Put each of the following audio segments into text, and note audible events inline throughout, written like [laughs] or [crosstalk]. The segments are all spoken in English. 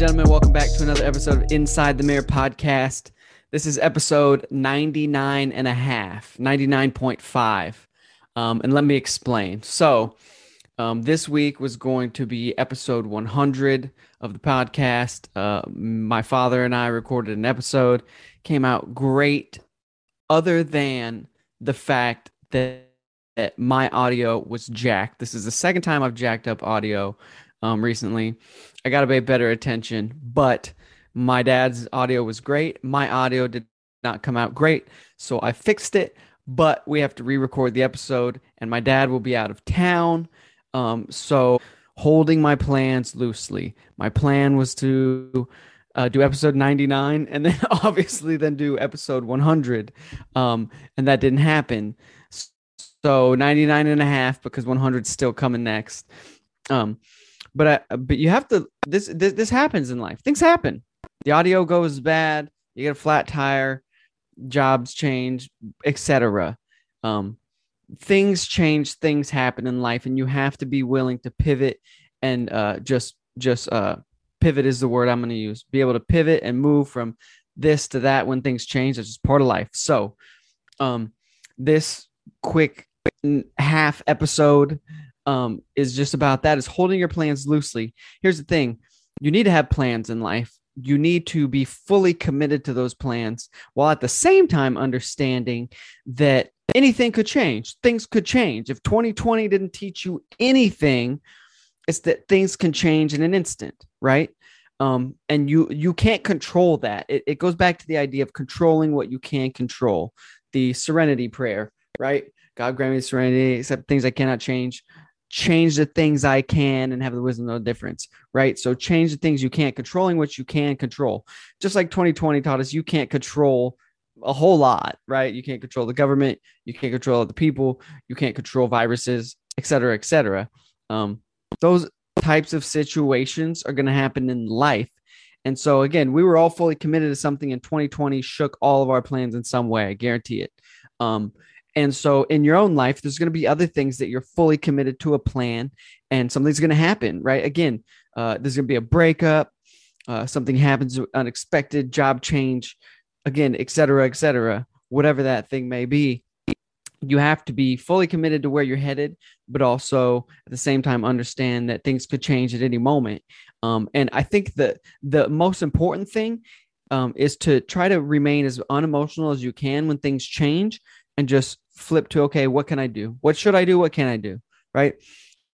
gentlemen, welcome back to another episode of Inside the Mirror podcast. This is episode 99 and a half, 99.5. Um, and let me explain. So, um, this week was going to be episode 100 of the podcast. Uh, my father and I recorded an episode, came out great, other than the fact that, that my audio was jacked. This is the second time I've jacked up audio um, recently. I got to pay better attention, but my dad's audio was great. My audio did not come out great. So I fixed it, but we have to re record the episode, and my dad will be out of town. Um, so holding my plans loosely. My plan was to uh, do episode 99 and then [laughs] obviously then do episode 100. Um, and that didn't happen. So 99 and a half because 100 still coming next. Um, but I, but you have to this, this this happens in life. Things happen. The audio goes bad. You get a flat tire. Jobs change, etc. Um, things change, things happen in life, and you have to be willing to pivot and uh, just just uh, pivot is the word I'm going to use. Be able to pivot and move from this to that when things change. It's just part of life. So, um, this quick half episode um, is just about that. Is holding your plans loosely. Here's the thing: you need to have plans in life. You need to be fully committed to those plans, while at the same time understanding that anything could change. Things could change. If 2020 didn't teach you anything, it's that things can change in an instant, right? Um, and you you can't control that. It, it goes back to the idea of controlling what you can control. The serenity prayer, right? God grant me serenity, except things I cannot change. Change the things I can and have the wisdom of the difference, right? So change the things you can't, controlling what you can control. Just like 2020 taught us, you can't control a whole lot, right? You can't control the government, you can't control the people, you can't control viruses, et cetera, et cetera. Um, those types of situations are going to happen in life. And so, again, we were all fully committed to something and 2020, shook all of our plans in some way. I guarantee it. Um, and so, in your own life, there's going to be other things that you're fully committed to a plan, and something's going to happen, right? Again, uh, there's going to be a breakup, uh, something happens, unexpected job change, again, et cetera, et cetera, whatever that thing may be. You have to be fully committed to where you're headed, but also at the same time understand that things could change at any moment. Um, and I think that the most important thing um, is to try to remain as unemotional as you can when things change and just flip to, okay, what can I do? What should I do? What can I do? Right.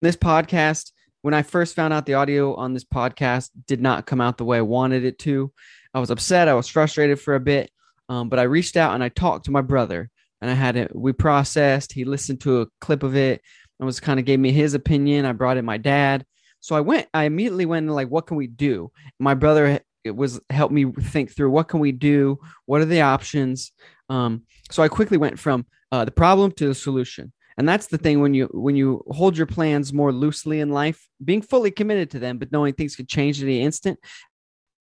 This podcast, when I first found out the audio on this podcast did not come out the way I wanted it to, I was upset. I was frustrated for a bit. Um, but I reached out and I talked to my brother and I had it. We processed. He listened to a clip of it and was kind of gave me his opinion. I brought in my dad. So I went, I immediately went like, what can we do? My brother it was helped me think through what can we do? What are the options? Um, so I quickly went from uh, the problem to the solution. And that's the thing when you when you hold your plans more loosely in life, being fully committed to them, but knowing things could change at any instant.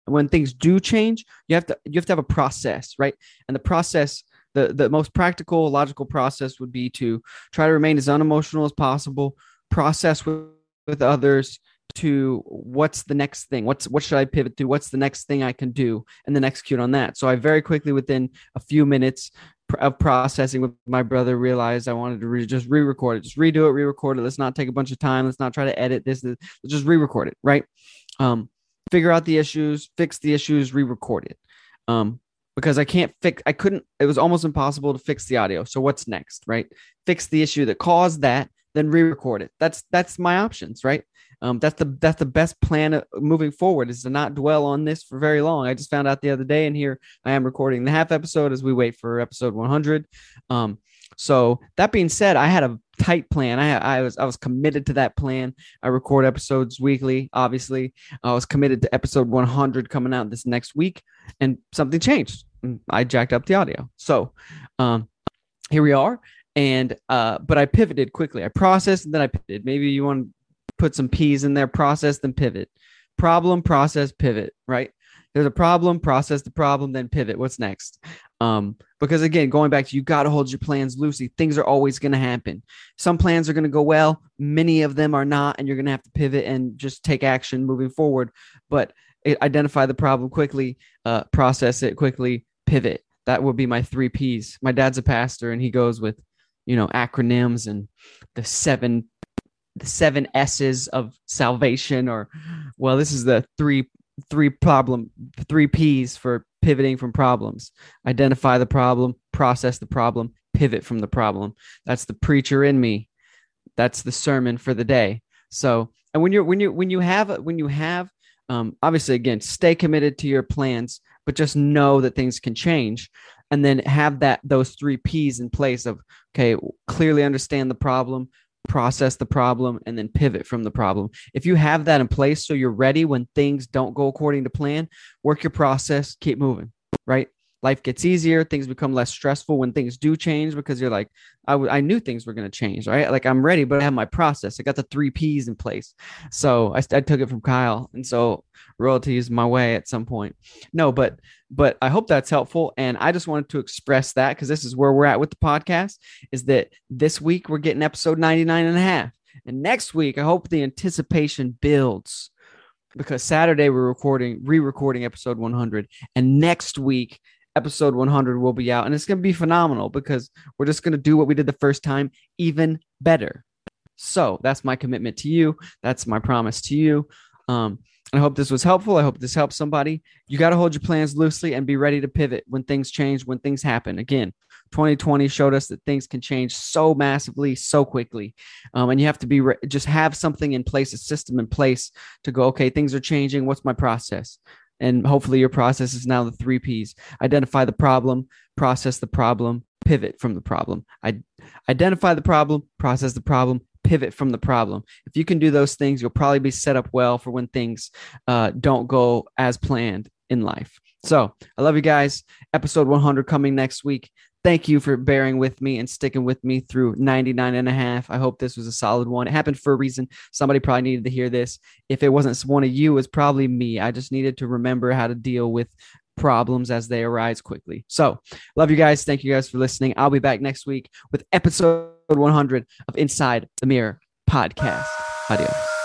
When things do change, you have to you have to have a process, right? And the process the the most practical logical process would be to try to remain as unemotional as possible process with, with others to what's the next thing? What's what should i pivot to? What's the next thing i can do? And then execute on that. So i very quickly within a few minutes of processing with my brother realized i wanted to re- just re-record it. Just redo it re-record it. Let's not take a bunch of time. Let's not try to edit this. Let's just re-record it right? Um figure out the issues fix the issues re-record it. Um because I can't fix I couldn't it was almost impossible to fix the audio. So what's next, right? Fix the issue that caused that, then re-record it. That's that's my options, right? Um, that's the that's the best plan moving forward is to not dwell on this for very long. I just found out the other day, and here I am recording the half episode as we wait for episode 100. Um, so that being said, I had a tight plan. I I was I was committed to that plan. I record episodes weekly. Obviously, I was committed to episode 100 coming out this next week, and something changed. I jacked up the audio. So um, here we are. And uh, but I pivoted quickly. I processed and then I pivoted. Maybe you want to put some P's in there, process, then pivot. Problem, process, pivot, right? There's a problem, process the problem, then pivot. What's next? Um, because again, going back to you got to hold your plans loosely. Things are always going to happen. Some plans are going to go well, many of them are not, and you're going to have to pivot and just take action moving forward. But identify the problem quickly, uh, process it quickly, pivot. That would be my three P's. My dad's a pastor, and he goes with, you know, acronyms and the seven, the seven S's of salvation. Or, well, this is the three three problem three P's for pivoting from problems. Identify the problem, process the problem, pivot from the problem. That's the preacher in me. That's the sermon for the day. So, and when you're when you when you have when you have um, obviously again stay committed to your plans, but just know that things can change, and then have that those three P's in place of okay, clearly understand the problem, process the problem, and then pivot from the problem. If you have that in place, so you're ready when things don't go according to plan, work your process, keep moving. Right life gets easier things become less stressful when things do change because you're like I, w- I knew things were going to change right? Like i'm ready but i have my process. I got the three p's in place. So I, I took it from kyle. And so royalty is my way at some point. No but but i hope that's helpful. And i just wanted to express that because this is where we're at with the podcast is that this week we're getting episode 99 and a half. And next week i hope the anticipation builds because Saturday we're recording, re-recording episode 100, and next week episode 100 will be out and it's going to be phenomenal because we're just going to do what we did the first time even better. So that's my commitment to you. That's my promise to you. Um, i hope this was helpful. I hope this helps somebody. You got to hold your plans loosely and be ready to pivot when things change when things happen. Again 2020 showed us that things can change so massively so quickly. Um, and you have to be re- just have something in place a system in place to go okay things are changing. What's my process and hopefully your process is now the three P's identify the problem, process the problem, pivot from the problem. I identify the problem, process the problem, pivot from the problem. If you can do those things, you'll probably be set up well for when things uh, don't go as planned in life. So I love you guys. Episode 100 coming next week thank you for bearing with me and sticking with me through 99 and a half. I hope this was a solid one. It happened for a reason. Somebody probably needed to hear this. If it wasn't one of you, it's probably me. I just needed to remember how to deal with problems as they arise quickly. So, love you guys. Thank you guys for listening. I'll be back next week with episode 100 of Inside the Mirror podcast. Adios.